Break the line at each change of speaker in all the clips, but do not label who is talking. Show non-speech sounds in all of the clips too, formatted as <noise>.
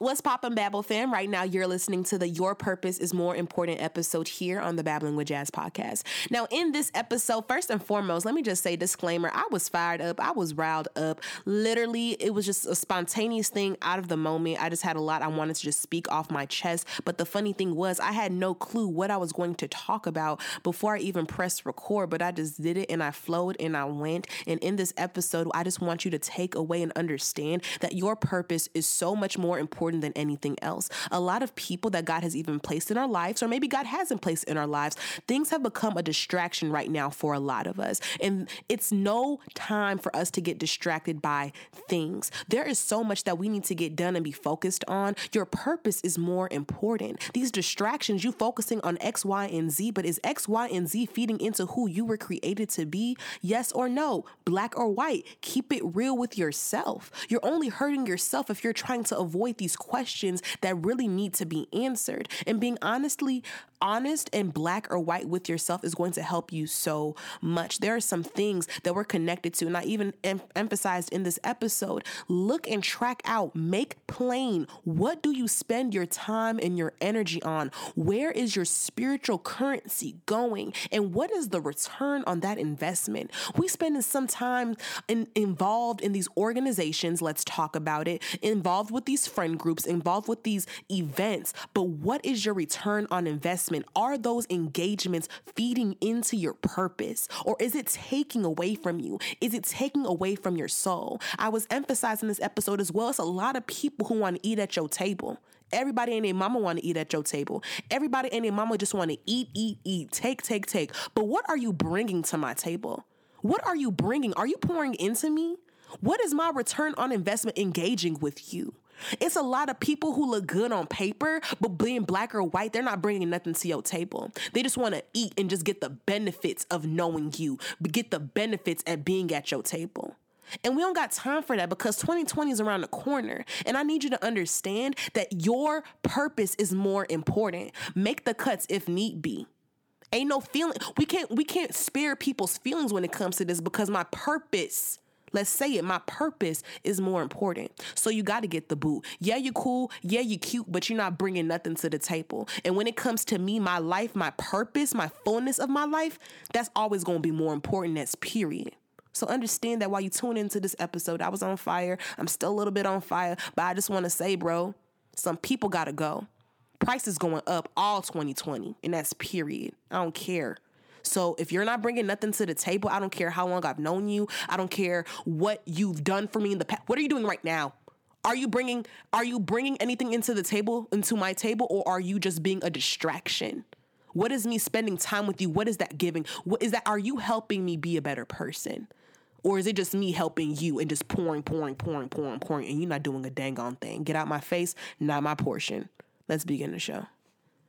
What's poppin' Babble fam? Right now, you're listening to the Your Purpose is More Important episode here on the Babbling with Jazz podcast. Now, in this episode, first and foremost, let me just say disclaimer I was fired up, I was riled up. Literally, it was just a spontaneous thing out of the moment. I just had a lot I wanted to just speak off my chest. But the funny thing was, I had no clue what I was going to talk about before I even pressed record, but I just did it and I flowed and I went. And in this episode, I just want you to take away and understand that your purpose is so much more important important than anything else. A lot of people that God has even placed in our lives, or maybe God hasn't placed in our lives, things have become a distraction right now for a lot of us. And it's no time for us to get distracted by things. There is so much that we need to get done and be focused on. Your purpose is more important. These distractions, you focusing on X, Y, and Z, but is X, Y, and Z feeding into who you were created to be? Yes or no? Black or white? Keep it real with yourself. You're only hurting yourself if you're trying to avoid these questions that really need to be answered. And being honestly honest and black or white with yourself is going to help you so much. There are some things that we're connected to, and I even em- emphasized in this episode. Look and track out, make plain what do you spend your time and your energy on? Where is your spiritual currency going? And what is the return on that investment? We spend some time in, involved in these organizations, let's talk about it, involved with these friend groups groups, involved with these events, but what is your return on investment? Are those engagements feeding into your purpose or is it taking away from you? Is it taking away from your soul? I was emphasizing this episode as well. It's a lot of people who want to eat at your table. Everybody and their mama want to eat at your table. Everybody and their mama just want to eat, eat, eat, take, take, take. But what are you bringing to my table? What are you bringing? Are you pouring into me? What is my return on investment engaging with you? It's a lot of people who look good on paper, but being black or white, they're not bringing nothing to your table. They just want to eat and just get the benefits of knowing you, but get the benefits at being at your table. And we don't got time for that because 2020 is around the corner. And I need you to understand that your purpose is more important. Make the cuts if need be. Ain't no feeling. We can't we can't spare people's feelings when it comes to this because my purpose Let's say it. My purpose is more important. So you got to get the boot. Yeah, you cool. Yeah, you cute, but you're not bringing nothing to the table. And when it comes to me, my life, my purpose, my fullness of my life, that's always going to be more important. That's period. So understand that while you tune into this episode, I was on fire. I'm still a little bit on fire, but I just want to say, bro, some people got to go. Price is going up all 2020, and that's period. I don't care. So if you're not bringing nothing to the table, I don't care how long I've known you. I don't care what you've done for me in the past. What are you doing right now? Are you bringing are you bringing anything into the table into my table or are you just being a distraction? What is me spending time with you? What is that giving? What is that are you helping me be a better person? Or is it just me helping you and just pouring, pouring, pouring, pouring, pouring, and you're not doing a dang on thing? Get out my face, not my portion. Let's begin the show.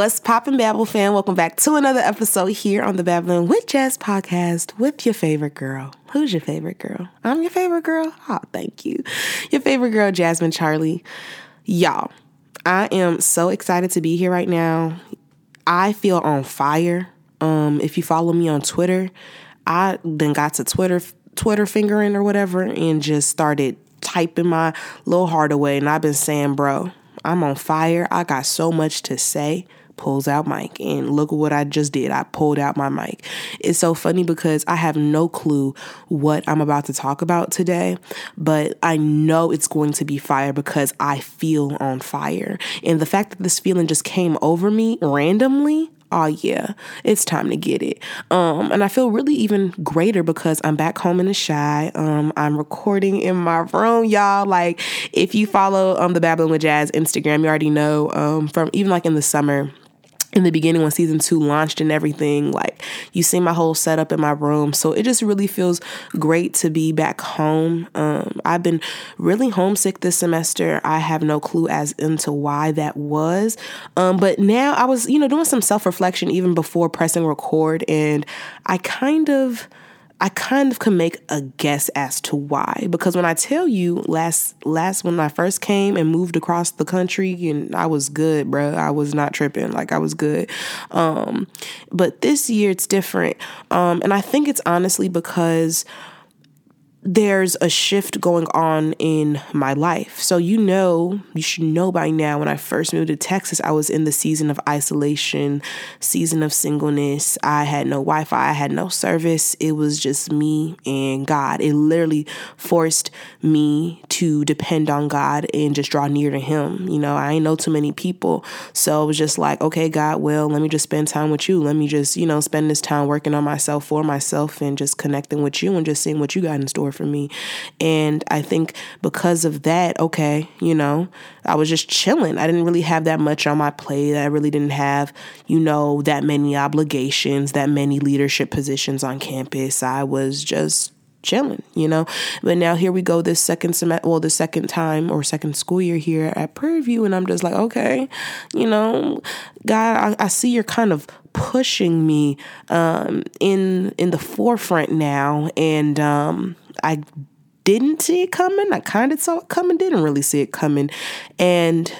What's poppin', Babble fan? Welcome back to another episode here on the Babbling with Jazz podcast with your favorite girl. Who's your favorite girl? I'm your favorite girl. Oh, thank you. Your favorite girl, Jasmine Charlie. Y'all, I am so excited to be here right now. I feel on fire. Um, if you follow me on Twitter, I then got to Twitter Twitter fingering or whatever and just started typing my little heart away. And I've been saying, bro, I'm on fire. I got so much to say. Pulls out mic. And look what I just did. I pulled out my mic. It's so funny because I have no clue what I'm about to talk about today, but I know it's going to be fire because I feel on fire. And the fact that this feeling just came over me randomly oh yeah, it's time to get it. Um, and I feel really even greater because I'm back home in the Chi. Um, I'm recording in my room, y'all. Like if you follow um the Babbling with Jazz Instagram, you already know um from even like in the summer in the beginning when season two launched and everything like you see my whole setup in my room. So it just really feels great to be back home. Um, i've been really homesick this semester. I have no clue as into why that was. Um, but now i was you know doing some self-reflection even before pressing record and i kind of I kind of can make a guess as to why. Because when I tell you last last when I first came and moved across the country and I was good, bro. I was not tripping. Like I was good. Um, but this year it's different. Um, and I think it's honestly because there's a shift going on in my life. So, you know, you should know by now when I first moved to Texas, I was in the season of isolation, season of singleness. I had no Wi Fi, I had no service. It was just me and God. It literally forced me to depend on God and just draw near to Him. You know, I ain't know too many people. So it was just like, okay, God, well, let me just spend time with you. Let me just, you know, spend this time working on myself for myself and just connecting with you and just seeing what you got in store for me. And I think because of that, okay, you know, I was just chilling. I didn't really have that much on my plate. I really didn't have, you know, that many obligations, that many leadership positions on campus. I was just chilling, you know. But now here we go this second semester, well, the second time or second school year here at Prairie View, and I'm just like, okay, you know, God, I, I see you're kind of pushing me um, in in the forefront now, and um, I didn't see it coming. I kind of saw it coming, didn't really see it coming. And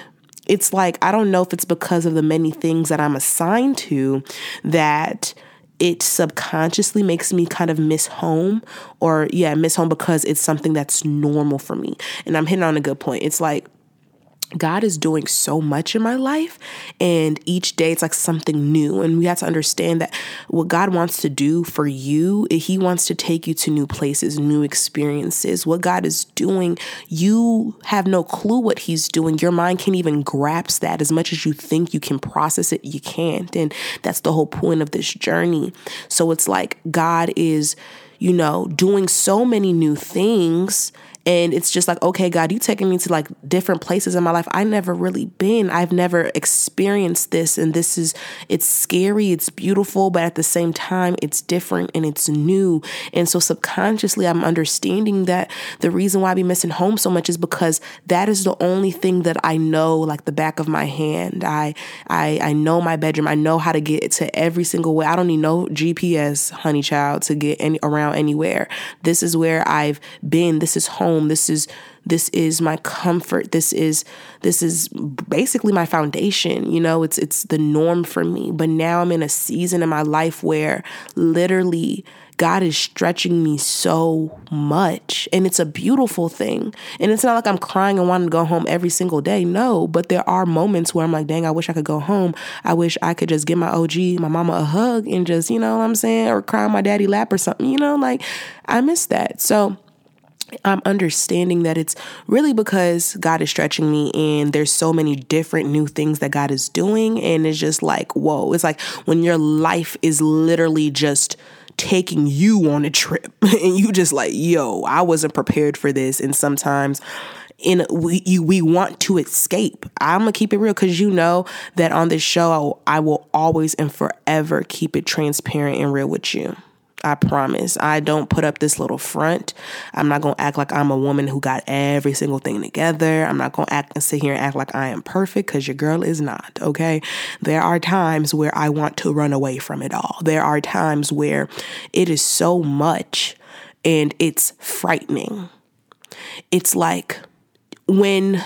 it's like, I don't know if it's because of the many things that I'm assigned to that it subconsciously makes me kind of miss home or, yeah, miss home because it's something that's normal for me. And I'm hitting on a good point. It's like, God is doing so much in my life, and each day it's like something new. And we have to understand that what God wants to do for you, He wants to take you to new places, new experiences. What God is doing, you have no clue what He's doing. Your mind can't even grasp that. As much as you think you can process it, you can't. And that's the whole point of this journey. So it's like God is, you know, doing so many new things and it's just like, okay, God, you taking me to like different places in my life I never really been. I've never experienced this. And this is, it's scary, it's beautiful, but at the same time, it's different and it's new. And so subconsciously, I'm understanding that the reason why I be missing home so much is because that is the only thing that I know, like the back of my hand. I, I, I know my bedroom. I know how to get to every single way. I don't need no GPS, honey child, to get any around anywhere. This is where I've been. This is home home. This is this is my comfort. This is this is basically my foundation. You know, it's it's the norm for me. But now I'm in a season in my life where literally God is stretching me so much. And it's a beautiful thing. And it's not like I'm crying and wanting to go home every single day. No, but there are moments where I'm like, dang, I wish I could go home. I wish I could just give my OG, my mama a hug and just, you know what I'm saying? Or cry on my daddy lap or something, you know, like I miss that. So I'm understanding that it's really because God is stretching me and there's so many different new things that God is doing. And it's just like, whoa, it's like when your life is literally just taking you on a trip <laughs> and you just like, yo, I wasn't prepared for this. And sometimes in we you, we want to escape. I'm gonna keep it real because you know that on this show I will always and forever keep it transparent and real with you. I promise. I don't put up this little front. I'm not going to act like I'm a woman who got every single thing together. I'm not going to act and sit here and act like I am perfect because your girl is not, okay? There are times where I want to run away from it all. There are times where it is so much and it's frightening. It's like when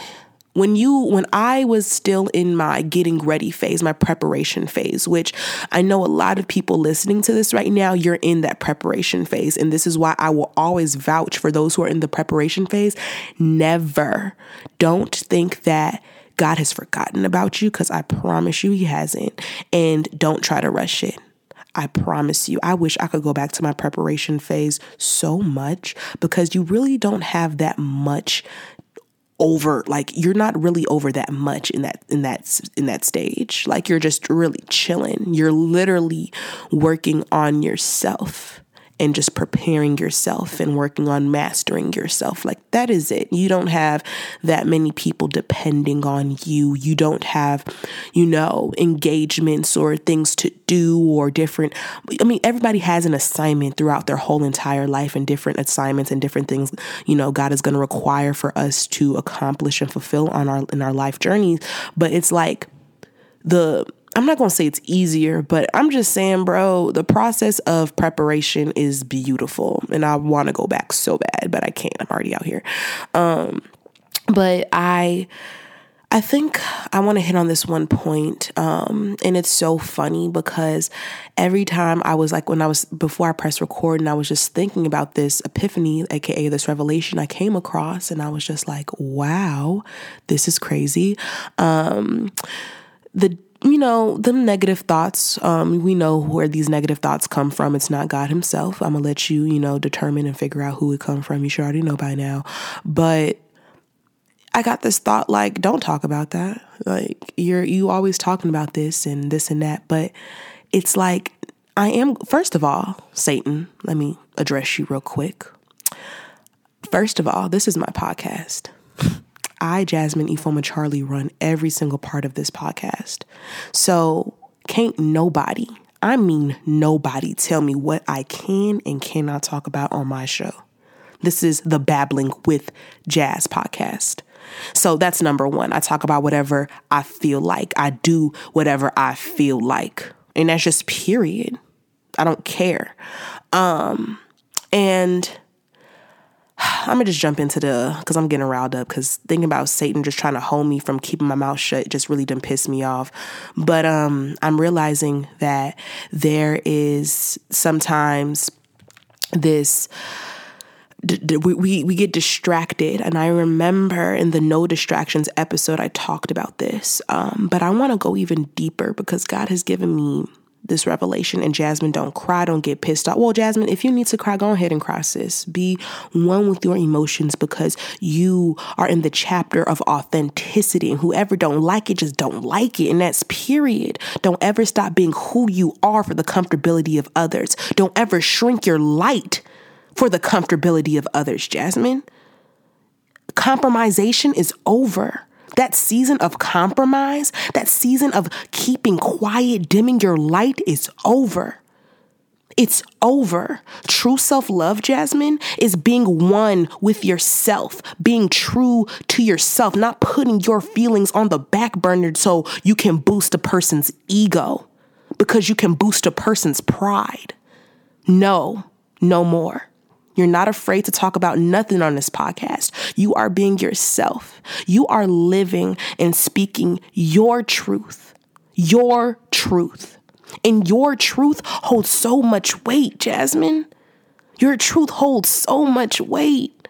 when you when I was still in my getting ready phase, my preparation phase, which I know a lot of people listening to this right now, you're in that preparation phase. And this is why I will always vouch for those who are in the preparation phase. Never don't think that God has forgotten about you because I promise you he hasn't. And don't try to rush it. I promise you, I wish I could go back to my preparation phase so much because you really don't have that much over like you're not really over that much in that in that in that stage. Like you're just really chilling. You're literally working on yourself and just preparing yourself and working on mastering yourself. Like that is it. You don't have that many people depending on you. You don't have, you know, engagements or things to do or different. I mean, everybody has an assignment throughout their whole entire life and different assignments and different things, you know, God is going to require for us to accomplish and fulfill on our in our life journeys. But it's like the I'm not gonna say it's easier, but I'm just saying, bro, the process of preparation is beautiful. And I wanna go back so bad, but I can't. I'm already out here. Um, but I I think I want to hit on this one point, um, and it's so funny because every time I was like, when I was before I pressed record, and I was just thinking about this epiphany, aka this revelation I came across, and I was just like, wow, this is crazy. Um, the you know, the negative thoughts, um, we know where these negative thoughts come from. It's not God Himself. I'm gonna let you, you know, determine and figure out who it come from. You should already know by now. But I got this thought like, don't talk about that. Like you're you always talking about this and this and that. But it's like I am first of all, Satan, let me address you real quick. First of all, this is my podcast. <laughs> I, Jasmine Ifeoma Charlie, run every single part of this podcast. So can't nobody, I mean nobody, tell me what I can and cannot talk about on my show. This is the Babbling with Jazz podcast. So that's number one. I talk about whatever I feel like. I do whatever I feel like. And that's just period. I don't care. Um, and I'm gonna just jump into the because I'm getting riled up because thinking about Satan just trying to hold me from keeping my mouth shut just really didn't piss me off. But um, I'm realizing that there is sometimes this we, we, we get distracted. And I remember in the no distractions episode, I talked about this. Um, but I want to go even deeper because God has given me this revelation. And Jasmine, don't cry, don't get pissed off. Well, Jasmine, if you need to cry, go ahead and cry, sis. Be one with your emotions because you are in the chapter of authenticity. And whoever don't like it, just don't like it. And that's period. Don't ever stop being who you are for the comfortability of others. Don't ever shrink your light for the comfortability of others, Jasmine. Compromisation is over. That season of compromise, that season of keeping quiet, dimming your light is over. It's over. True self love, Jasmine, is being one with yourself, being true to yourself, not putting your feelings on the back burner so you can boost a person's ego because you can boost a person's pride. No, no more. You're not afraid to talk about nothing on this podcast. You are being yourself. You are living and speaking your truth. Your truth. And your truth holds so much weight, Jasmine. Your truth holds so much weight.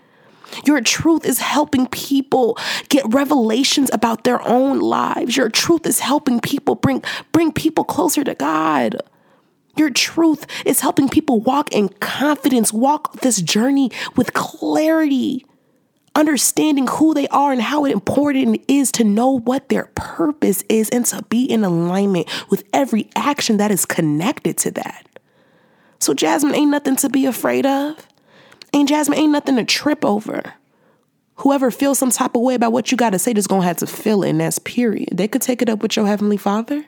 Your truth is helping people get revelations about their own lives. Your truth is helping people bring bring people closer to God. Your truth is helping people walk in confidence, walk this journey with clarity, understanding who they are and how important it is to know what their purpose is and to be in alignment with every action that is connected to that. So, Jasmine ain't nothing to be afraid of. Ain't Jasmine ain't nothing to trip over. Whoever feels some type of way about what you got to say just gonna have to feel it, and that's period. They could take it up with your Heavenly Father.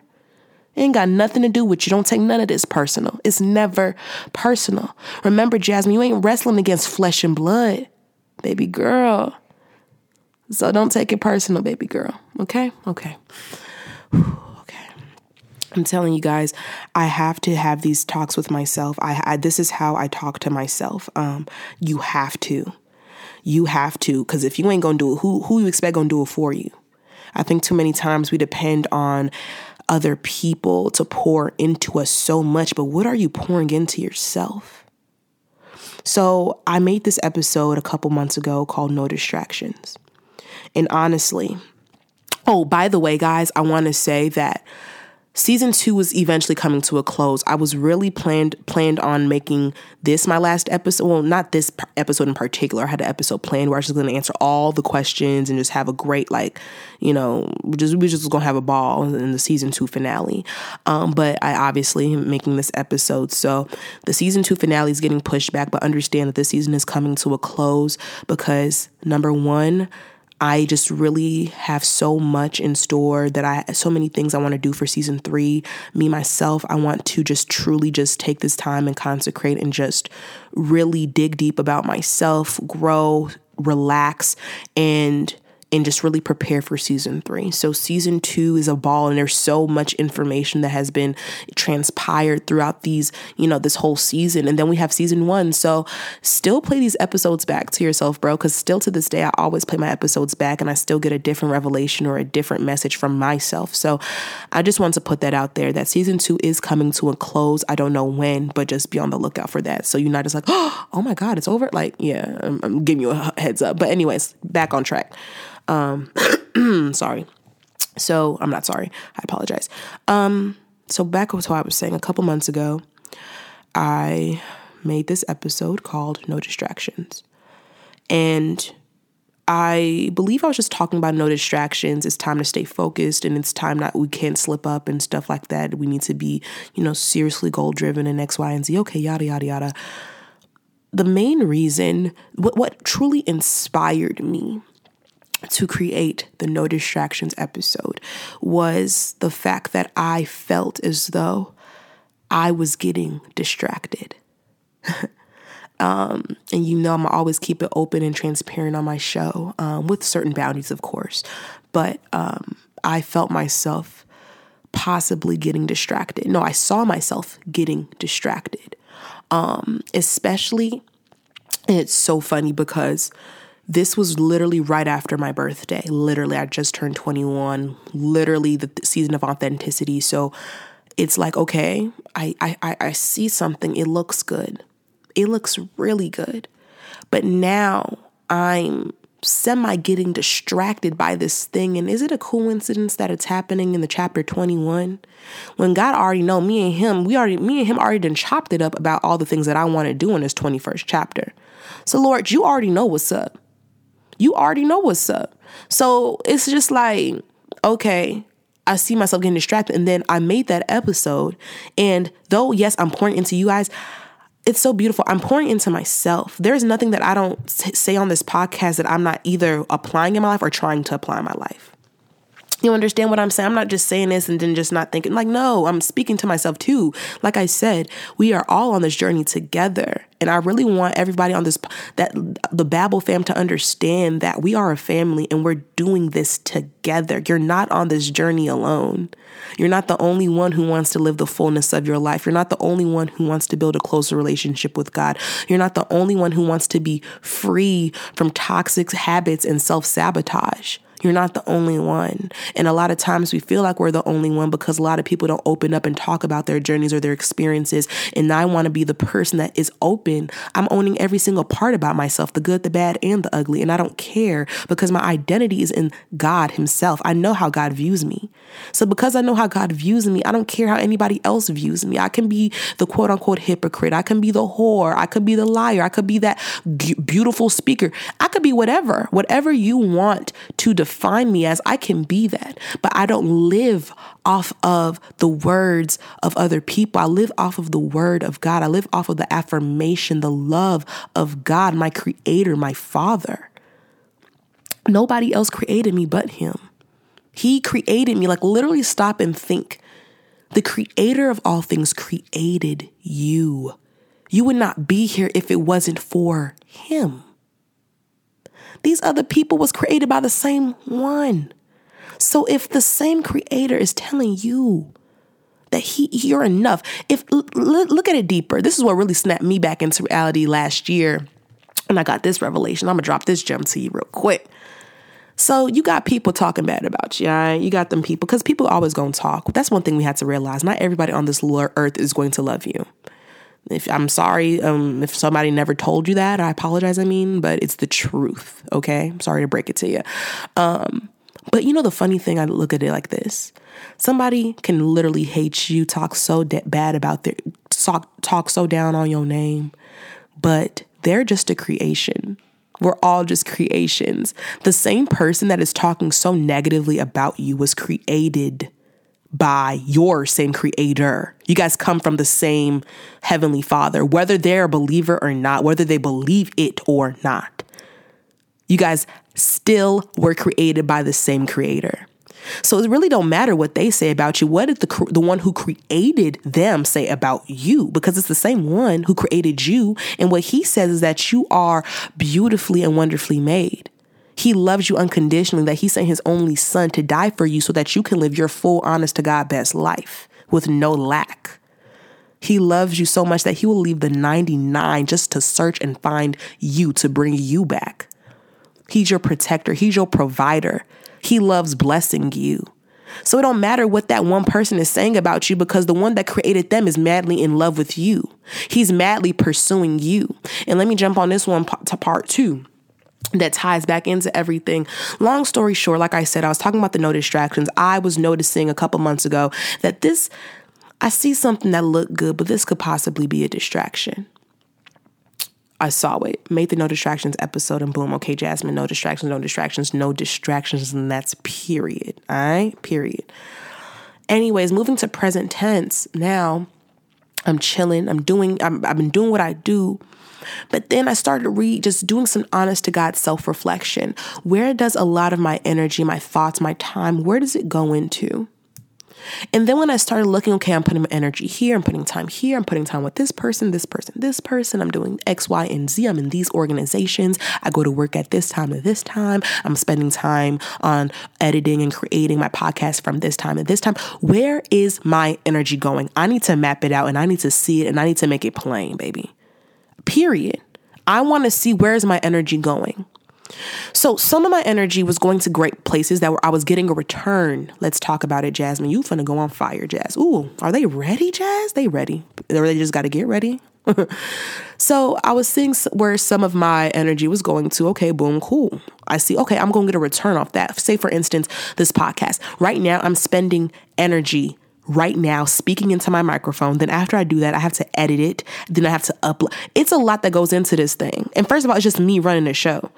It ain't got nothing to do with you. Don't take none of this personal. It's never personal. Remember, Jasmine, you ain't wrestling against flesh and blood, baby girl. So don't take it personal, baby girl. Okay? Okay. okay. I'm telling you guys, I have to have these talks with myself. I, I this is how I talk to myself. Um, you have to. You have to, because if you ain't gonna do it, who who you expect gonna do it for you? I think too many times we depend on other people to pour into us so much, but what are you pouring into yourself? So, I made this episode a couple months ago called No Distractions. And honestly, oh, by the way, guys, I want to say that season two was eventually coming to a close. I was really planned planned on making this my last episode. Well, not this episode in particular. I had an episode planned where I was going to answer all the questions and just have a great like, you know, just we just going to have a ball in the season two finale. Um, but I obviously am making this episode, so the season two finale is getting pushed back. But understand that this season is coming to a close because number one I just really have so much in store that I so many things I want to do for season 3. Me myself, I want to just truly just take this time and consecrate and just really dig deep about myself, grow, relax and and just really prepare for season three. So, season two is a ball, and there's so much information that has been transpired throughout these, you know, this whole season. And then we have season one. So, still play these episodes back to yourself, bro, because still to this day, I always play my episodes back and I still get a different revelation or a different message from myself. So, I just want to put that out there that season two is coming to a close. I don't know when, but just be on the lookout for that. So, you're not just like, <gasps> oh my God, it's over. Like, yeah, I'm, I'm giving you a heads up. But, anyways, back on track. Um, <clears throat> sorry. So I'm not sorry. I apologize. Um, so back to what I was saying a couple months ago, I made this episode called No Distractions. And I believe I was just talking about no distractions. It's time to stay focused and it's time that we can't slip up and stuff like that. We need to be, you know, seriously goal driven and X, Y, and Z. Okay, yada, yada, yada. The main reason, what, what truly inspired me to create the No Distractions episode was the fact that I felt as though I was getting distracted. <laughs> um, and you know, I'm always keep it open and transparent on my show um, with certain boundaries, of course. But um, I felt myself possibly getting distracted. No, I saw myself getting distracted. Um, especially, and it's so funny because this was literally right after my birthday. Literally, I just turned 21, literally the season of authenticity. So it's like, okay, I, I, I see something, it looks good. It looks really good. But now I'm semi getting distracted by this thing. And is it a coincidence that it's happening in the chapter 21? When God already know me and him, we already me and him already done chopped it up about all the things that I want to do in this 21st chapter. So Lord, you already know what's up you already know what's up. So it's just like, okay, I see myself getting distracted. And then I made that episode. And though, yes, I'm pouring into you guys, it's so beautiful. I'm pouring into myself. There's nothing that I don't say on this podcast that I'm not either applying in my life or trying to apply in my life. You understand what I'm saying? I'm not just saying this and then just not thinking, like, no, I'm speaking to myself too. Like I said, we are all on this journey together. And I really want everybody on this, that the Babble fam to understand that we are a family and we're doing this together. You're not on this journey alone. You're not the only one who wants to live the fullness of your life. You're not the only one who wants to build a closer relationship with God. You're not the only one who wants to be free from toxic habits and self sabotage. You're not the only one. And a lot of times we feel like we're the only one because a lot of people don't open up and talk about their journeys or their experiences. And I want to be the person that is open. I'm owning every single part about myself the good, the bad, and the ugly. And I don't care because my identity is in God Himself. I know how God views me. So because I know how God views me, I don't care how anybody else views me. I can be the quote unquote hypocrite. I can be the whore. I could be the liar. I could be that beautiful speaker. I could be whatever, whatever you want to define define me as, I can be that. But I don't live off of the words of other people. I live off of the word of God. I live off of the affirmation, the love of God, my creator, my father. Nobody else created me but him. He created me. Like, literally, stop and think. The creator of all things created you. You would not be here if it wasn't for him. These other people was created by the same one. So if the same creator is telling you that he you're enough, if look at it deeper. This is what really snapped me back into reality last year. And I got this revelation. I'm gonna drop this gem to you real quick. So you got people talking bad about you, right? You got them people because people always gonna talk. That's one thing we had to realize. Not everybody on this earth is going to love you. If I'm sorry, um, if somebody never told you that, I apologize. I mean, but it's the truth. Okay, I'm sorry to break it to you. Um, but you know the funny thing, I look at it like this: somebody can literally hate you, talk so de- bad about their talk, talk so down on your name, but they're just a creation. We're all just creations. The same person that is talking so negatively about you was created by your same creator. You guys come from the same heavenly father, whether they're a believer or not, whether they believe it or not. You guys still were created by the same creator. So it really don't matter what they say about you. What did the the one who created them say about you? Because it's the same one who created you, and what he says is that you are beautifully and wonderfully made. He loves you unconditionally, that He sent His only Son to die for you so that you can live your full, honest to God best life with no lack. He loves you so much that He will leave the 99 just to search and find you to bring you back. He's your protector, He's your provider. He loves blessing you. So it don't matter what that one person is saying about you because the one that created them is madly in love with you. He's madly pursuing you. And let me jump on this one to part two that ties back into everything. Long story short, like I said, I was talking about the no distractions. I was noticing a couple months ago that this, I see something that looked good, but this could possibly be a distraction. I saw it, made the no distractions episode, and boom, okay, Jasmine, no distractions, no distractions, no distractions, and that's period. All right, period. Anyways, moving to present tense now, I'm chilling. I'm doing. I'm, I've been doing what I do, but then I started to read, just doing some honest to God self reflection. Where does a lot of my energy, my thoughts, my time, where does it go into? And then when I started looking, okay, I'm putting my energy here, I'm putting time here, I'm putting time with this person, this person, this person, I'm doing X, Y, and Z. I'm in these organizations. I go to work at this time to this time. I'm spending time on editing and creating my podcast from this time to this time. Where is my energy going? I need to map it out and I need to see it and I need to make it plain, baby. Period. I want to see where is my energy going. So some of my energy was going to great places that were I was getting a return. Let's talk about it, Jasmine. You finna go on fire, Jazz. Ooh, are they ready, Jazz? They ready. Or they just gotta get ready. <laughs> so I was seeing where some of my energy was going to. Okay, boom, cool. I see, okay, I'm to get a return off that. Say, for instance, this podcast. Right now, I'm spending energy right now speaking into my microphone. Then after I do that, I have to edit it. Then I have to upload. It's a lot that goes into this thing. And first of all, it's just me running the show.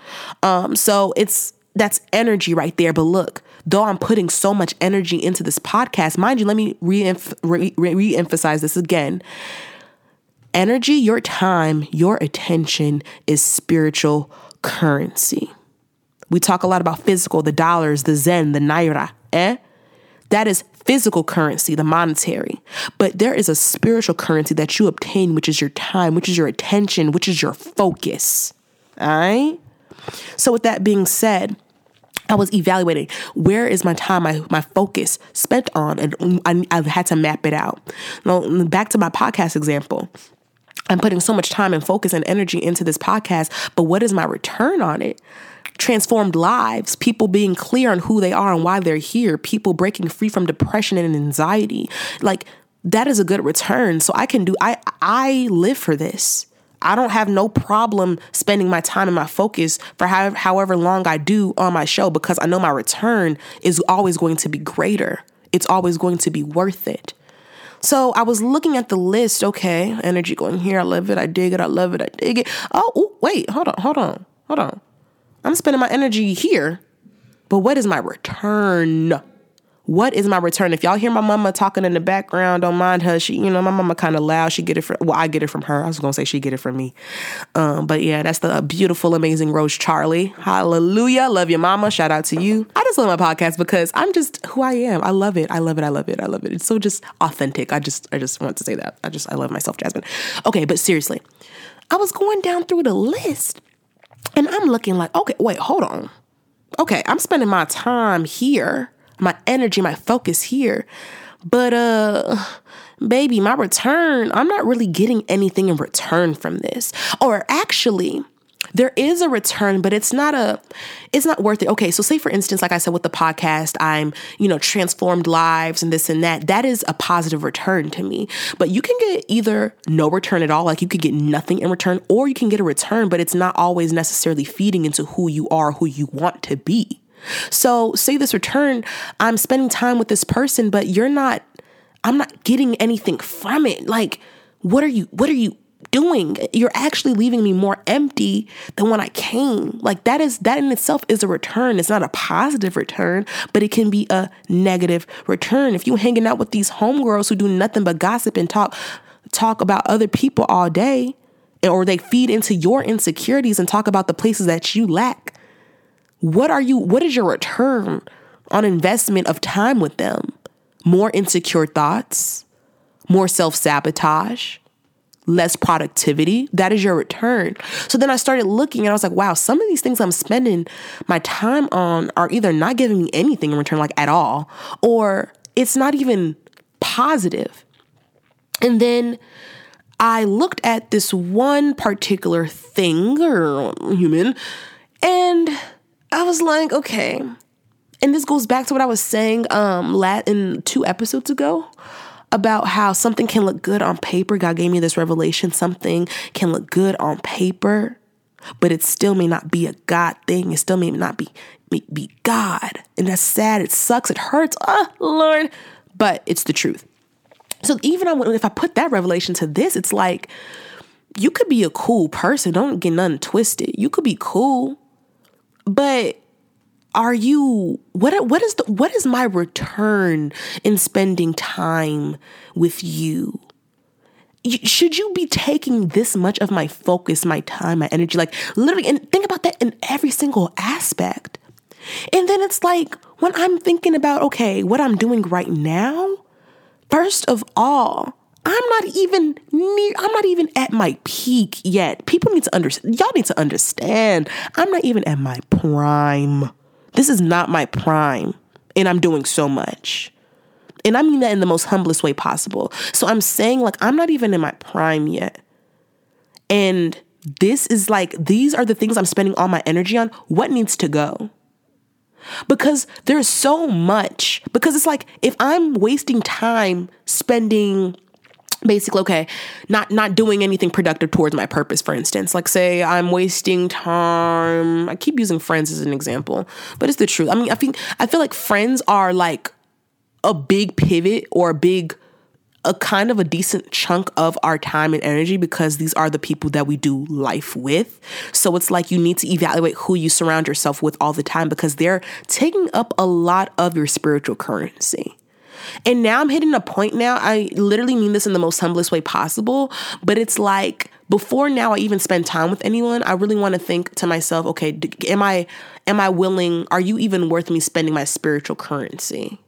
Um, so it's that's energy right there. But look, though I'm putting so much energy into this podcast, mind you, let me re-emphasize re- this again. Energy, your time, your attention is spiritual currency. We talk a lot about physical, the dollars, the zen, the naira, eh? That is physical currency, the monetary, but there is a spiritual currency that you obtain, which is your time, which is your attention, which is your focus. All right. So, with that being said, I was evaluating where is my time, my, my focus spent on, and I, I had to map it out. Now, back to my podcast example. I'm putting so much time and focus and energy into this podcast, but what is my return on it? Transformed lives, people being clear on who they are and why they're here, people breaking free from depression and anxiety. Like that is a good return. So I can do I I live for this. I don't have no problem spending my time and my focus for however, long I do on my show because I know my return is always going to be greater. It's always going to be worth it. So I was looking at the list. Okay, energy going here. I love it. I dig it. I love it. I dig it. Oh, ooh, wait, hold on, hold on, hold on. I'm spending my energy here, but what is my return? What is my return? If y'all hear my mama talking in the background, don't mind her. She, you know, my mama kind of loud. She get it from, well, I get it from her. I was gonna say she get it from me. Um, but yeah, that's the beautiful, amazing Rose Charlie. Hallelujah. Love your mama. Shout out to you. I just love my podcast because I'm just who I am. I love it. I love it. I love it. I love it. It's so just authentic. I just, I just want to say that. I just, I love myself, Jasmine. Okay, but seriously, I was going down through the list and I'm looking like, okay, wait, hold on. Okay, I'm spending my time here, my energy, my focus here. But uh baby, my return, I'm not really getting anything in return from this. Or actually, there is a return but it's not a it's not worth it. Okay so say for instance like i said with the podcast i'm you know transformed lives and this and that that is a positive return to me. But you can get either no return at all like you could get nothing in return or you can get a return but it's not always necessarily feeding into who you are who you want to be. So say this return i'm spending time with this person but you're not i'm not getting anything from it. Like what are you what are you doing? You're actually leaving me more empty than when I came. Like that is that in itself is a return. It's not a positive return, but it can be a negative return. If you hanging out with these homegirls who do nothing but gossip and talk talk about other people all day, or they feed into your insecurities and talk about the places that you lack. What are you what is your return on investment of time with them? More insecure thoughts, more self-sabotage, less productivity, that is your return. So then I started looking and I was like, wow, some of these things I'm spending my time on are either not giving me anything in return, like at all, or it's not even positive. And then I looked at this one particular thing or human and I was like, okay. And this goes back to what I was saying um in two episodes ago about how something can look good on paper. God gave me this revelation. Something can look good on paper, but it still may not be a God thing. It still may not be be, be God. And that's sad. It sucks. It hurts. Oh, Lord. But it's the truth. So even if I put that revelation to this, it's like you could be a cool person. Don't get nothing twisted. You could be cool, but are you what what is the what is my return in spending time with you? should you be taking this much of my focus, my time, my energy, like literally, and think about that in every single aspect. And then it's like when I'm thinking about, okay, what I'm doing right now, first of all, I'm not even near, I'm not even at my peak yet. People need to understand, y'all need to understand, I'm not even at my prime. This is not my prime, and I'm doing so much. And I mean that in the most humblest way possible. So I'm saying, like, I'm not even in my prime yet. And this is like, these are the things I'm spending all my energy on. What needs to go? Because there's so much. Because it's like, if I'm wasting time spending basically okay not not doing anything productive towards my purpose for instance like say i'm wasting time i keep using friends as an example but it's the truth i mean i think i feel like friends are like a big pivot or a big a kind of a decent chunk of our time and energy because these are the people that we do life with. So it's like you need to evaluate who you surround yourself with all the time because they're taking up a lot of your spiritual currency. And now I'm hitting a point now. I literally mean this in the most humblest way possible, but it's like before now I even spend time with anyone, I really want to think to myself, okay, am I am I willing, are you even worth me spending my spiritual currency?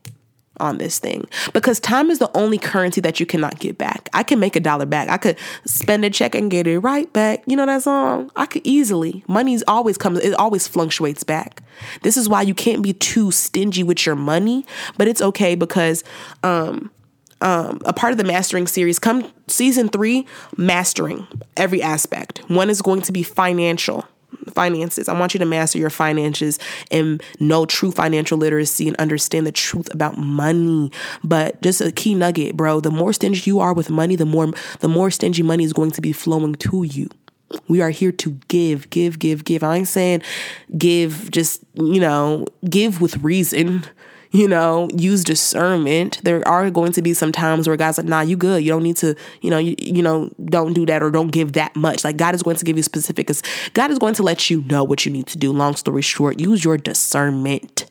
On this thing because time is the only currency that you cannot get back. I can make a dollar back. I could spend a check and get it right back. You know that song? I could easily. Money's always comes it always fluctuates back. This is why you can't be too stingy with your money, but it's okay because um um, a part of the mastering series. Come season three, mastering every aspect. One is going to be financial finances. I want you to master your finances and know true financial literacy and understand the truth about money. But just a key nugget, bro, the more stingy you are with money, the more the more stingy money is going to be flowing to you. We are here to give, give, give, give. I ain't saying give just, you know, give with reason you know, use discernment. There are going to be some times where God's like, nah, you good. You don't need to, you know, you, you know, don't do that or don't give that much. Like God is going to give you specifics. God is going to let you know what you need to do. Long story short, use your discernment.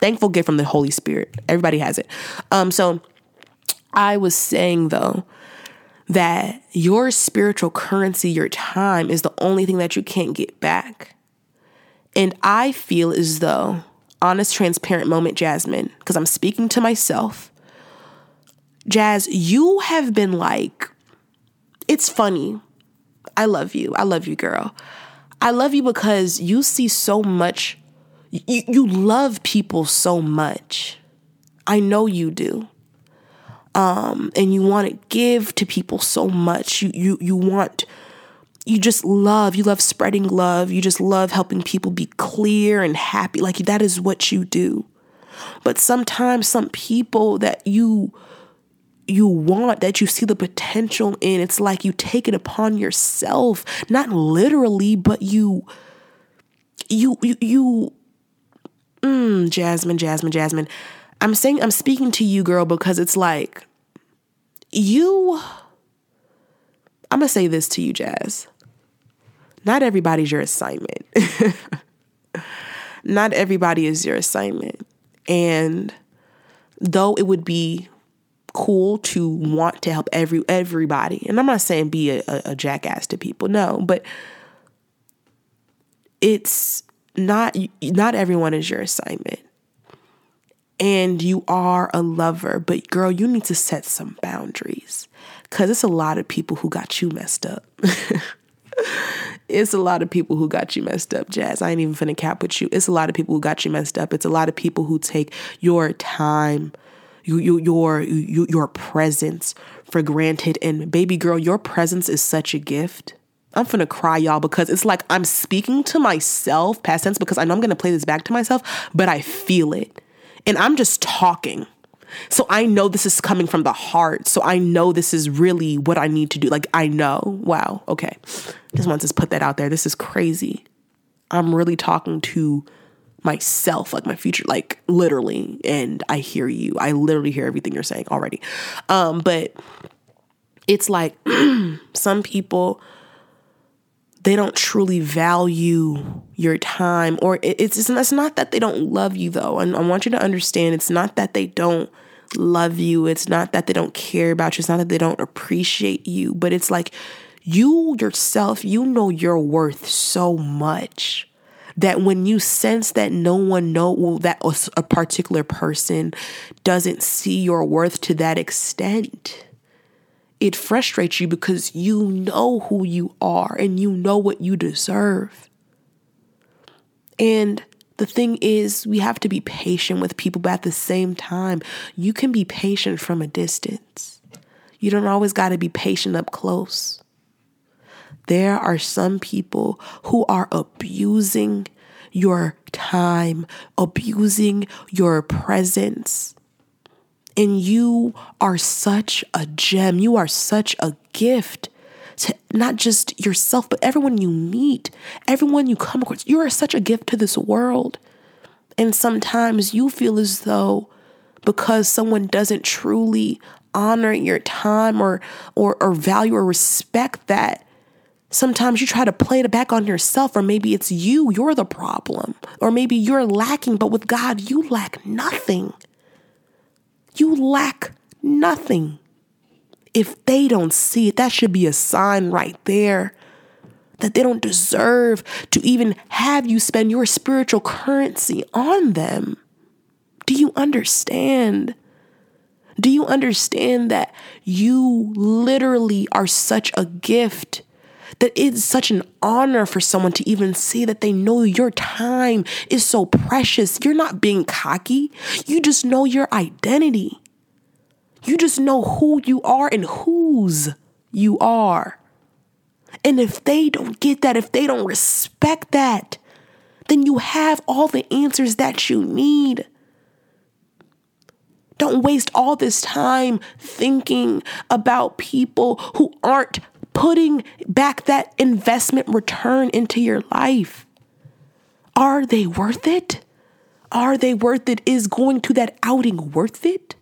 Thankful gift from the Holy Spirit. Everybody has it. Um, so I was saying though, that your spiritual currency, your time, is the only thing that you can't get back. And I feel as though honest, transparent moment, Jasmine, because I'm speaking to myself. Jazz, you have been like, it's funny. I love you. I love you, girl. I love you because you see so much. You, you love people so much. I know you do. Um, and you want to give to people so much. You you you want you just love, you love spreading love, you just love helping people be clear and happy. Like that is what you do. But sometimes some people that you you want that you see the potential in it's like you take it upon yourself not literally but you you you, you mm, jasmine jasmine jasmine i'm saying i'm speaking to you girl because it's like you i'm gonna say this to you jazz not everybody's your assignment. <laughs> not everybody is your assignment. And though it would be cool to want to help every everybody, and I'm not saying be a, a, jackass to people, no, but it's not not everyone is your assignment. and you are a lover, but girl, you need to set some boundaries because it's a lot of people who got you messed up. <laughs> it's a lot of people who got you messed up, Jazz. I ain't even finna cap with you. It's a lot of people who got you messed up. It's a lot of people who take your time, you, you, your you, your presence for granted. And baby girl, your presence is such a gift. I'm gonna cry, y'all, because it's like I'm speaking to myself, past tense, because I know I'm gonna play this back to myself, but I feel it. And I'm just talking. So I know this is coming from the heart. So I know this is really what I need to do. Like, I know. Wow. Okay. Just want to put that out there. This is crazy. I'm really talking to myself, like my future, like literally. And I hear you. I literally hear everything you're saying already. Um, but it's like <clears throat> some people they don't truly value your time or it's, it's, it's not that they don't love you though and i want you to understand it's not that they don't love you it's not that they don't care about you it's not that they don't appreciate you but it's like you yourself you know your worth so much that when you sense that no one know that a particular person doesn't see your worth to that extent it frustrates you because you know who you are and you know what you deserve. And the thing is, we have to be patient with people, but at the same time, you can be patient from a distance. You don't always got to be patient up close. There are some people who are abusing your time, abusing your presence. And you are such a gem. You are such a gift to not just yourself, but everyone you meet, everyone you come across. You are such a gift to this world. And sometimes you feel as though because someone doesn't truly honor your time or or or value or respect that, sometimes you try to play it back on yourself, or maybe it's you, you're the problem, or maybe you're lacking, but with God, you lack nothing. You lack nothing. If they don't see it, that should be a sign right there that they don't deserve to even have you spend your spiritual currency on them. Do you understand? Do you understand that you literally are such a gift? That it's such an honor for someone to even see that they know your time is so precious. You're not being cocky, you just know your identity. You just know who you are and whose you are. And if they don't get that, if they don't respect that, then you have all the answers that you need. Don't waste all this time thinking about people who aren't putting back that investment return into your life. Are they worth it? Are they worth it? Is going to that outing worth it?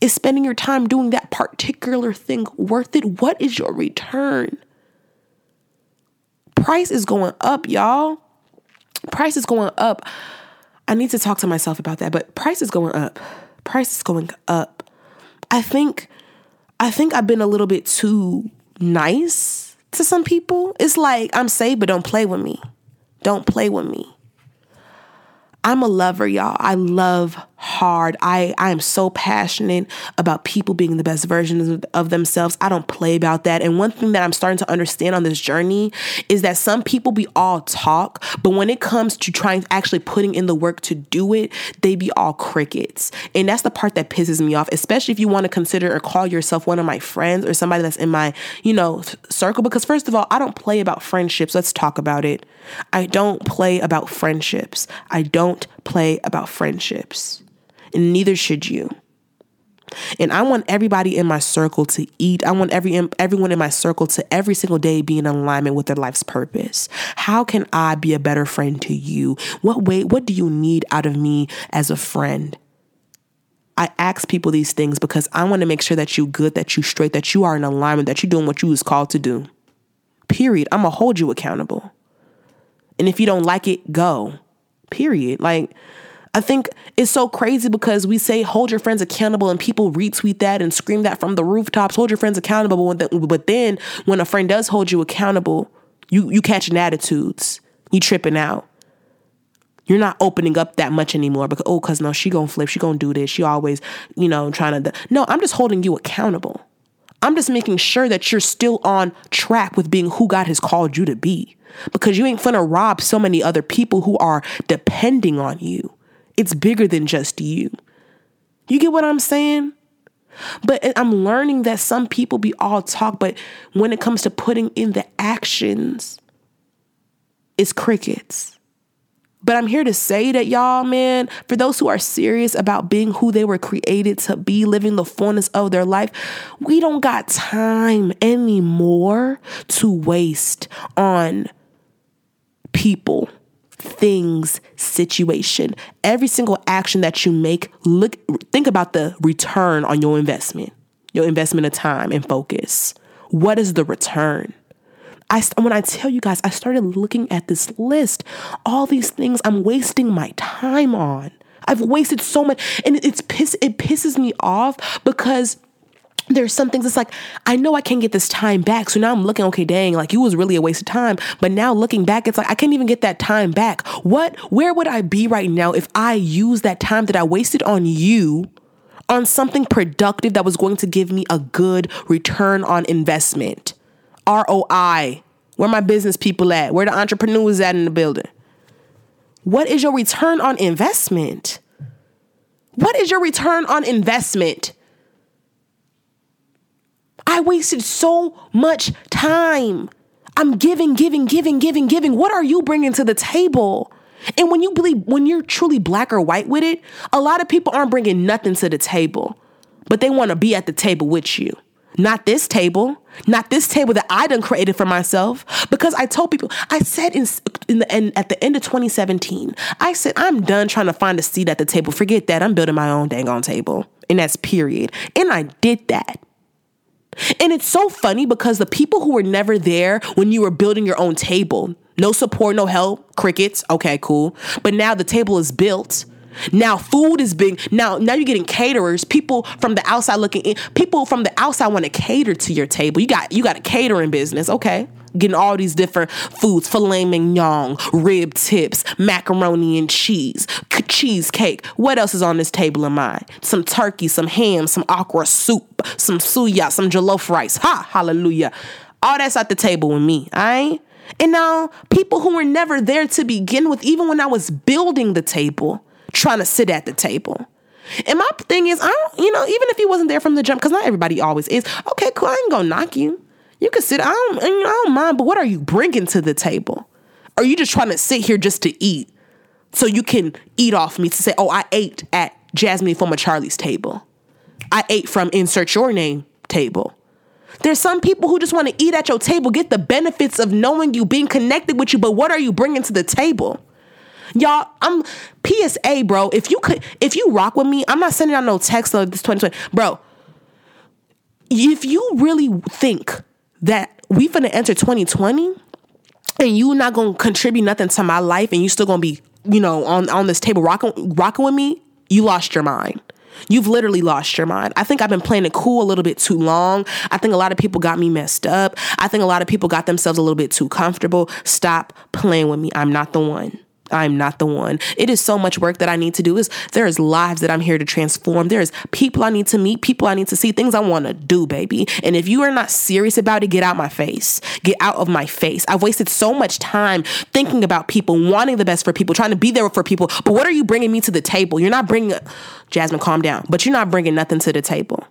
Is spending your time doing that particular thing worth it? What is your return? Price is going up, y'all. Price is going up. I need to talk to myself about that, but price is going up. Price is going up. I think I think I've been a little bit too nice to some people. It's like I'm safe, but don't play with me. Don't play with me. I'm a lover, y'all. I love hard. I, I am so passionate about people being the best versions of, themselves. I don't play about that. And one thing that I'm starting to understand on this journey is that some people be all talk, but when it comes to trying actually putting in the work to do it, they be all crickets. And that's the part that pisses me off, especially if you want to consider or call yourself one of my friends or somebody that's in my, you know, circle. Because first of all, I don't play about friendships. Let's talk about it. I don't play about friendships. I don't play about friendships and neither should you. And I want everybody in my circle to eat. I want every everyone in my circle to every single day be in alignment with their life's purpose. How can I be a better friend to you? What way what do you need out of me as a friend? I ask people these things because I want to make sure that you're good, that you're straight, that you are in alignment, that you're doing what you was called to do. Period. I'm gonna hold you accountable. And if you don't like it, go. Period. Like I think it's so crazy because we say hold your friends accountable and people retweet that and scream that from the rooftops, hold your friends accountable. But then when a friend does hold you accountable, you, you catching attitudes, you tripping out. You're not opening up that much anymore because oh, cause no, she gonna flip, she gonna do this. She always, you know, trying to. No, I'm just holding you accountable. I'm just making sure that you're still on track with being who God has called you to be. Because you ain't finna rob so many other people who are depending on you. It's bigger than just you. You get what I'm saying? But I'm learning that some people be all talk, but when it comes to putting in the actions, it's crickets. But I'm here to say that, y'all, man, for those who are serious about being who they were created to be, living the fullness of their life, we don't got time anymore to waste on people, things, situation. Every single action that you make, look think about the return on your investment. Your investment of time and focus. What is the return? I when I tell you guys, I started looking at this list, all these things I'm wasting my time on. I've wasted so much, and it's piss. It pisses me off because there's some things it's like i know i can't get this time back so now i'm looking okay dang like you was really a waste of time but now looking back it's like i can't even get that time back what where would i be right now if i used that time that i wasted on you on something productive that was going to give me a good return on investment ROI. Where my business people at? Where the entrepreneurs at in the building? What is your return on investment? What is your return on investment? I wasted so much time. I'm giving, giving, giving, giving, giving. What are you bringing to the table? And when you believe, when you're truly black or white with it, a lot of people aren't bringing nothing to the table, but they want to be at the table with you. Not this table, not this table that I done created for myself. Because I told people, I said in, in the end at the end of 2017, I said I'm done trying to find a seat at the table. Forget that. I'm building my own dang on table. And that's period. And I did that. And it's so funny because the people who were never there when you were building your own table, no support, no help, crickets, okay, cool. But now the table is built now food is being now now you're getting caterers, people from the outside looking in, people from the outside want to cater to your table. You got you got a catering business, okay? Getting all these different foods, filet mignon, rib tips, macaroni and cheese, cheesecake. What else is on this table of mine? Some turkey, some ham, some okra soup, some suya, some jollof rice. Ha, hallelujah. All that's at the table with me, alright? And now people who were never there to begin with, even when I was building the table, trying to sit at the table. And my thing is, I don't, you know, even if he wasn't there from the jump, because not everybody always is. Okay, cool. I ain't gonna knock you. You can sit. I don't, I don't mind. But what are you bringing to the table? Are you just trying to sit here just to eat, so you can eat off me to say, oh, I ate at Jasmine from a Charlie's table. I ate from insert your name table. There's some people who just want to eat at your table, get the benefits of knowing you, being connected with you, but what are you bringing to the table? Y'all, I'm PSA, bro. If you could, if you rock with me, I'm not sending out no text of this 2020, bro. If you really think that we finna enter 2020 and you not gonna contribute nothing to my life and you still gonna be, you know, on on this table rocking rocking with me, you lost your mind. You've literally lost your mind. I think I've been playing it cool a little bit too long. I think a lot of people got me messed up. I think a lot of people got themselves a little bit too comfortable. Stop playing with me. I'm not the one. I'm not the one. It is so much work that I need to do. Is there is lives that I'm here to transform. There is people I need to meet, people I need to see, things I want to do, baby. And if you are not serious about it, get out my face. Get out of my face. I've wasted so much time thinking about people, wanting the best for people, trying to be there for people. But what are you bringing me to the table? You're not bringing Jasmine, calm down. But you're not bringing nothing to the table.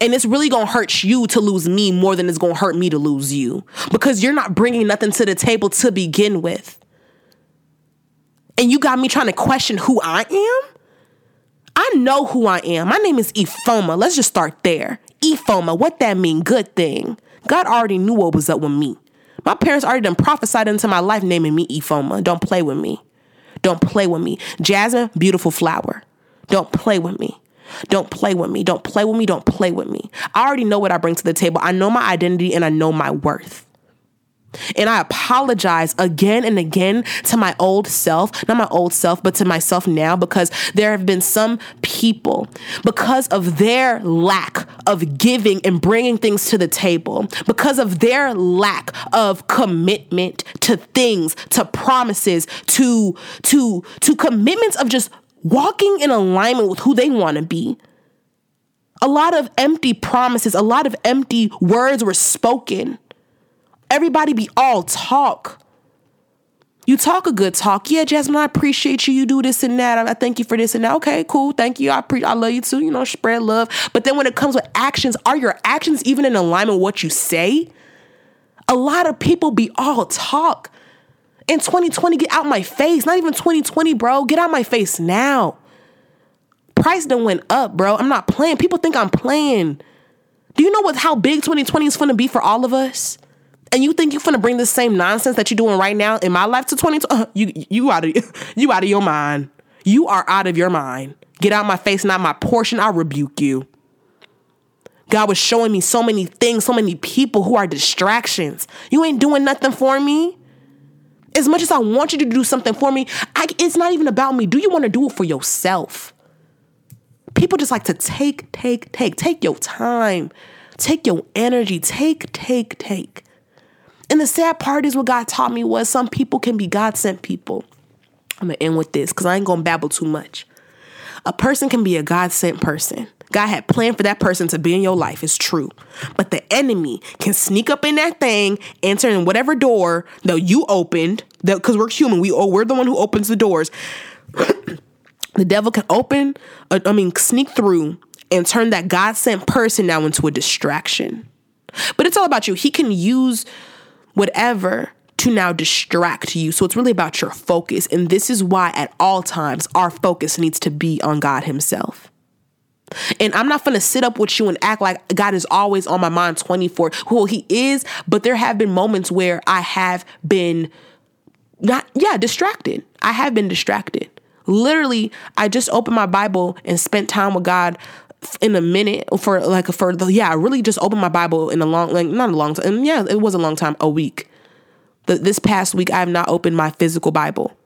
And it's really gonna hurt you to lose me more than it's gonna hurt me to lose you because you're not bringing nothing to the table to begin with and you got me trying to question who I am? I know who I am. My name is Ifeoma. Let's just start there. Ifeoma, what that mean? Good thing. God already knew what was up with me. My parents already done prophesied into my life naming me Ifeoma. Don't play with me. Don't play with me. Jasmine, beautiful flower. Don't play with me. Don't play with me. Don't play with me. Don't play with me. I already know what I bring to the table. I know my identity and I know my worth. And I apologize again and again to my old self, not my old self, but to myself now, because there have been some people, because of their lack of giving and bringing things to the table, because of their lack of commitment to things, to promises, to, to, to commitments of just walking in alignment with who they want to be. A lot of empty promises, a lot of empty words were spoken everybody be all talk. You talk a good talk. Yeah, Jasmine, I appreciate you. You do this and that. I thank you for this and that. Okay, cool. Thank you. I pre- I love you too. You know, spread love. But then when it comes with actions, are your actions even in alignment with what you say? A lot of people be all talk. In 2020, get out my face. Not even 2020, bro. Get out my face now. Price done went up, bro. I'm not playing. People think I'm playing. Do you know what how big 2020 is gonna be for all of us? And you think you're gonna bring the same nonsense that you're doing right now in my life to 2020, uh, you you out of <laughs> you out of your mind. You are out of your mind. Get out my face, not my portion. I rebuke you. God was showing me so many things, so many people who are distractions. You ain't doing nothing for me. As much as I want you to do something for me, I, it's not even about me. Do you want to do it for yourself? People just like to take, take, take. Take your time, take your energy, take, take, take. And the sad part is what God taught me was some people can be God sent people. I'm gonna end with this because I ain't gonna babble too much. A person can be a God sent person. God had planned for that person to be in your life. It's true. But the enemy can sneak up in that thing, enter in whatever door that you opened, because we're human. We oh, we're the one who opens the doors. <clears throat> the devil can open, uh, I mean, sneak through and turn that God sent person now into a distraction. But it's all about you. He can use whatever to now distract you. So it's really about your focus. And this is why at all times our focus needs to be on God Himself. And I'm not gonna sit up with you and act like God is always on my mind 24. Well, He is, but there have been moments where I have been not, yeah, distracted. I have been distracted. Literally, I just opened my Bible and spent time with God in a minute for like for the yeah, I really just opened my Bible in a long like not a long time. Yeah, it was a long time, a week. The, this past week I have not opened my physical Bible.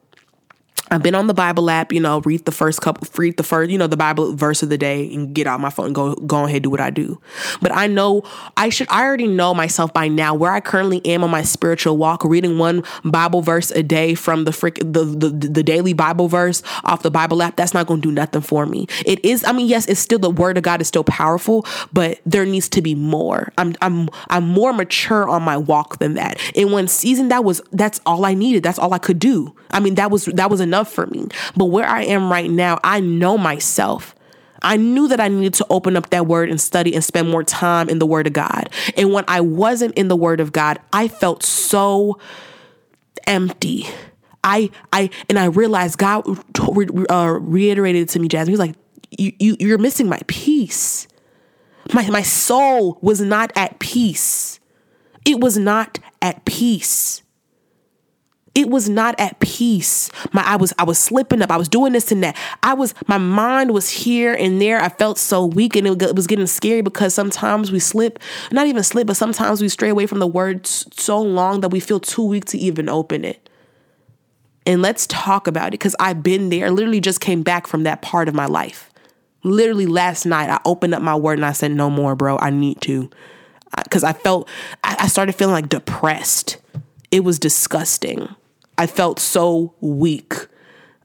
I've been on the Bible app, you know, read the first couple, read the first, you know, the Bible verse of the day and get out my phone and go, go ahead, and do what I do. But I know I should, I already know myself by now where I currently am on my spiritual walk, reading one Bible verse a day from the frick, the, the, the daily Bible verse off the Bible app. That's not going to do nothing for me. It is, I mean, yes, it's still the word of God is still powerful, but there needs to be more. I'm, I'm, I'm more mature on my walk than that. In one season, that was, that's all I needed. That's all I could do. I mean, that was, that was enough enough for me. But where I am right now, I know myself. I knew that I needed to open up that word and study and spend more time in the word of God. And when I wasn't in the word of God, I felt so empty. I I and I realized God uh, reiterated to me, Jasmine. He was like, "You you you're missing my peace. My my soul was not at peace. It was not at peace." It was not at peace. My I was I was slipping up. I was doing this and that. I was my mind was here and there. I felt so weak and it was getting scary because sometimes we slip, not even slip, but sometimes we stray away from the word so long that we feel too weak to even open it. And let's talk about it because I've been there. I literally just came back from that part of my life. Literally last night, I opened up my word and I said, "No more, bro. I need to," because I felt I started feeling like depressed. It was disgusting. I felt so weak.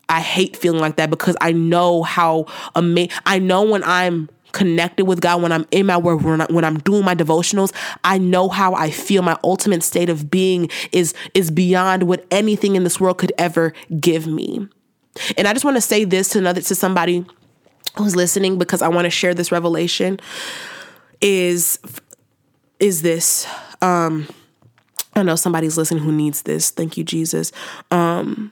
I hate feeling like that because I know how amazing. I know when I'm connected with God, when I'm in my word, when, I, when I'm doing my devotionals, I know how I feel. My ultimate state of being is is beyond what anything in this world could ever give me. And I just want to say this to another to somebody who's listening because I want to share this revelation. Is is this um I know somebody's listening who needs this. Thank you, Jesus. Um,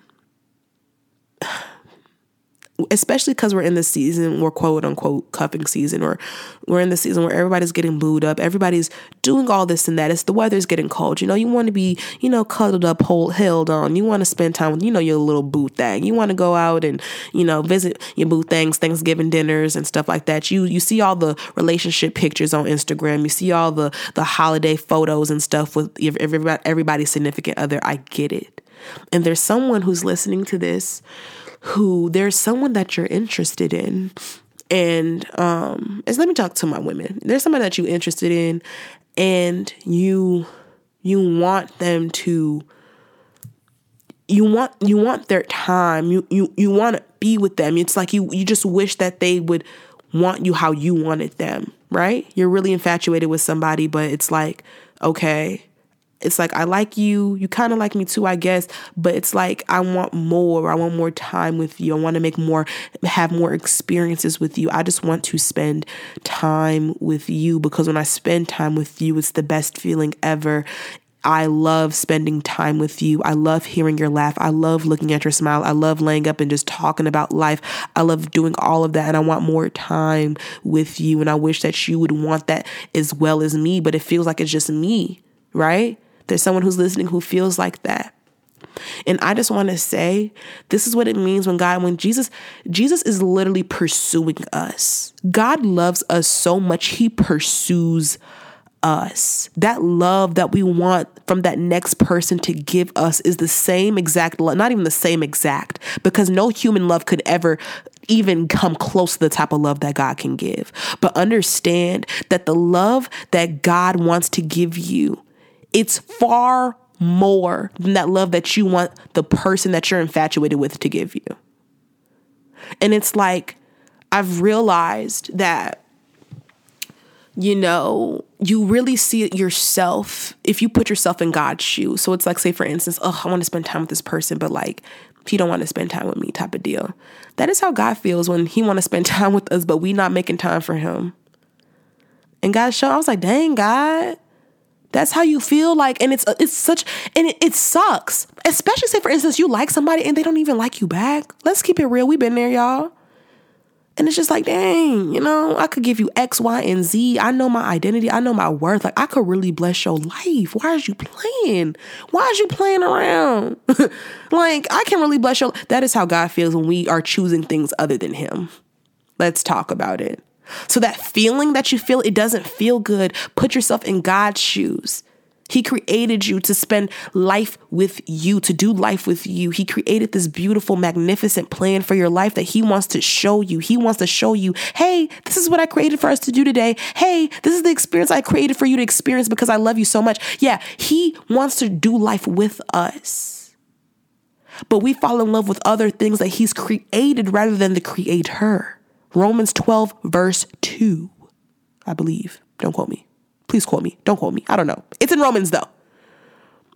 especially because we're in the season, we're quote unquote cuffing season, or we're in the season where everybody's getting booed up, everybody's doing all this and that. It's the weather's getting cold. You know, you want to be, you know, cuddled up, hold, held on. You want to spend time with, you know, your little boo thing. You want to go out and, you know, visit your boo things, Thanksgiving dinners and stuff like that. You you see all the relationship pictures on Instagram. You see all the the holiday photos and stuff with everybody, everybody's significant other. I get it. And there's someone who's listening to this who there's someone that you're interested in. And um let me talk to my women. There's someone that you're interested in and you you want them to you want you want their time. You you you want to be with them. It's like you you just wish that they would want you how you wanted them right? You're really infatuated with somebody but it's like okay it's like I like you, you kind of like me too, I guess, but it's like I want more. I want more time with you. I want to make more have more experiences with you. I just want to spend time with you because when I spend time with you, it's the best feeling ever. I love spending time with you. I love hearing your laugh. I love looking at your smile. I love laying up and just talking about life. I love doing all of that and I want more time with you and I wish that you would want that as well as me, but it feels like it's just me, right? There's someone who's listening who feels like that. And I just want to say this is what it means when God when Jesus Jesus is literally pursuing us. God loves us so much he pursues us. That love that we want from that next person to give us is the same exact love, not even the same exact, because no human love could ever even come close to the type of love that God can give. But understand that the love that God wants to give you it's far more than that love that you want the person that you're infatuated with to give you. And it's like, I've realized that, you know, you really see it yourself if you put yourself in God's shoes. So it's like, say, for instance, oh, I want to spend time with this person, but like, he don't want to spend time with me type of deal. That is how God feels when he want to spend <laughs> time with us, but we not making time for him. And God showed, I was like, dang, God, that's how you feel like, and it's uh, it's such and it, it sucks. Especially say for instance you like somebody and they don't even like you back. Let's keep it real. We've been there, y'all. And it's just like, dang, you know, I could give you X, Y, and Z. I know my identity. I know my worth. Like I could really bless your life. Why is you playing? Why is you playing around? <laughs> like I can really bless your. That is how God feels when we are choosing things other than Him. Let's talk about it. So that feeling that you feel, it doesn't feel good. Put yourself in God's shoes. He created you to spend life with you, to do life with you. He created this beautiful, magnificent plan for your life that He wants to show you. He wants to show you, hey, this is what I created for us to do today. Hey, this is the experience I created for you to experience because I love you so much. Yeah, He wants to do life with us. But we fall in love with other things that He's created rather than the creator. Romans 12, verse 2, I believe. Don't quote me. Please quote me. Don't quote me. I don't know. It's in Romans though.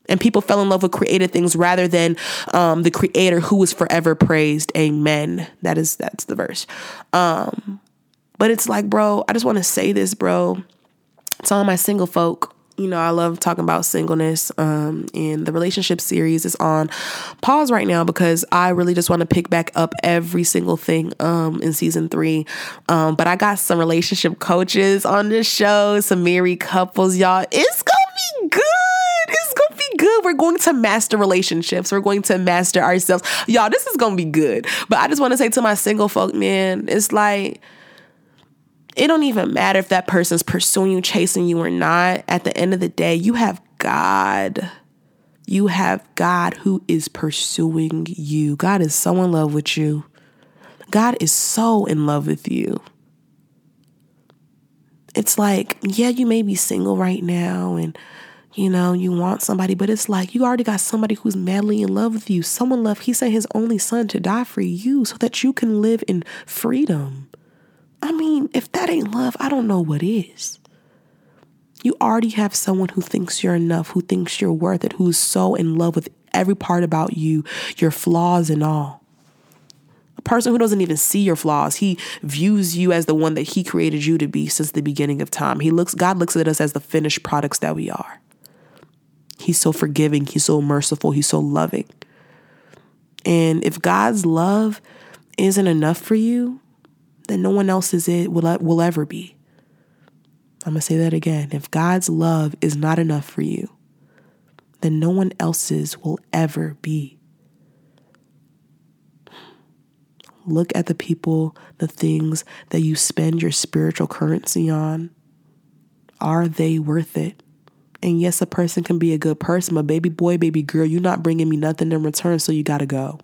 And people fell in love with created things rather than um, the creator who was forever praised. Amen. That is that's the verse. Um, but it's like, bro, I just want to say this, bro. It's all my single folk you know, I love talking about singleness. Um, and the relationship series is on pause right now because I really just want to pick back up every single thing um, in season three. Um, but I got some relationship coaches on this show, some married couples, y'all. It's gonna be good. It's gonna be good. We're going to master relationships. We're going to master ourselves. Y'all, this is gonna be good. But I just want to say to my single folk, man, it's like it don't even matter if that person's pursuing you, chasing you or not. At the end of the day, you have God. You have God who is pursuing you. God is so in love with you. God is so in love with you. It's like, yeah, you may be single right now and you know, you want somebody, but it's like you already got somebody who's madly in love with you. Someone love, he sent his only son to die for you so that you can live in freedom. I mean, if that ain't love, I don't know what is. You already have someone who thinks you're enough, who thinks you're worth it, who's so in love with every part about you, your flaws and all. A person who doesn't even see your flaws, he views you as the one that he created you to be since the beginning of time. He looks God looks at us as the finished products that we are. He's so forgiving, he's so merciful, he's so loving. And if God's love isn't enough for you, then no one else's it will, will ever be. I'm going to say that again. If God's love is not enough for you, then no one else's will ever be. Look at the people, the things that you spend your spiritual currency on. Are they worth it? And yes, a person can be a good person, but baby boy, baby girl, you're not bringing me nothing in return, so you gotta go.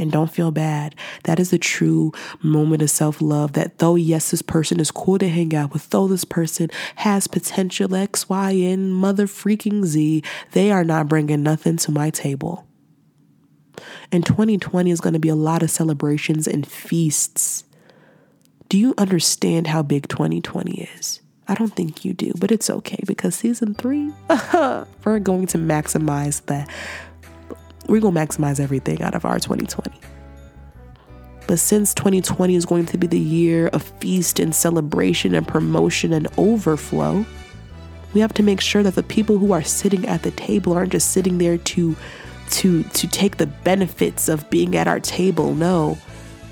And don't feel bad. That is a true moment of self love. That though, yes, this person is cool to hang out with, though this person has potential X, Y, and mother freaking Z, they are not bringing nothing to my table. And 2020 is going to be a lot of celebrations and feasts. Do you understand how big 2020 is? I don't think you do, but it's okay because season three, <laughs> we're going to maximize that. We're going to maximize everything out of our 2020. But since 2020 is going to be the year of feast and celebration and promotion and overflow, we have to make sure that the people who are sitting at the table aren't just sitting there to to to take the benefits of being at our table. No.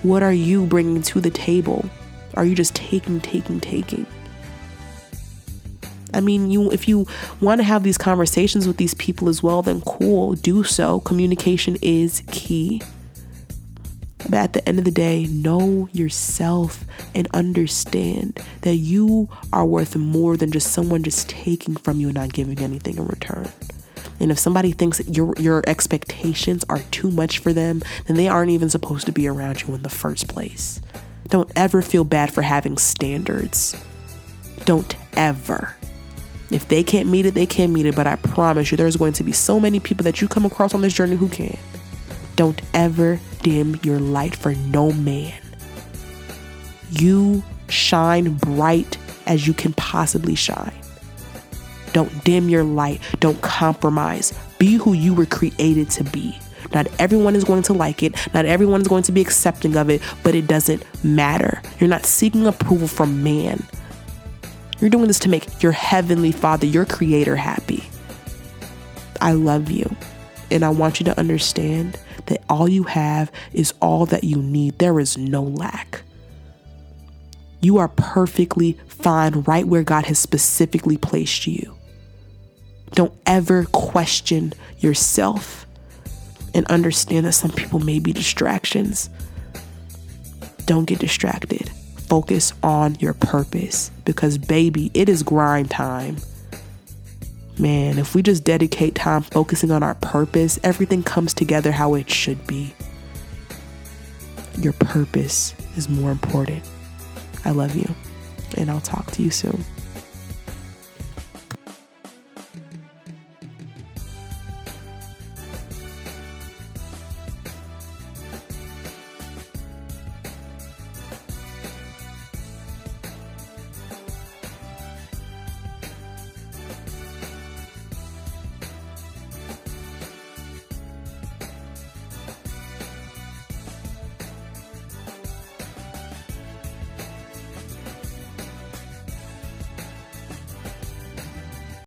What are you bringing to the table? Are you just taking taking taking? I mean, you if you want to have these conversations with these people as well, then cool, do so. Communication is key. But at the end of the day, know yourself and understand that you are worth more than just someone just taking from you and not giving anything in return. And if somebody thinks that your your expectations are too much for them, then they aren't even supposed to be around you in the first place. Don't ever feel bad for having standards. Don't ever. If they can't meet it, they can't meet it, but I promise you there's going to be so many people that you come across on this journey who can. Don't ever dim your light for no man. You shine bright as you can possibly shine. Don't dim your light. Don't compromise. Be who you were created to be. Not everyone is going to like it. Not everyone is going to be accepting of it, but it doesn't matter. You're not seeking approval from man. You're doing this to make your heavenly father, your creator, happy. I love you. And I want you to understand that all you have is all that you need. There is no lack. You are perfectly fine right where God has specifically placed you. Don't ever question yourself and understand that some people may be distractions. Don't get distracted. Focus on your purpose because, baby, it is grind time. Man, if we just dedicate time focusing on our purpose, everything comes together how it should be. Your purpose is more important. I love you, and I'll talk to you soon.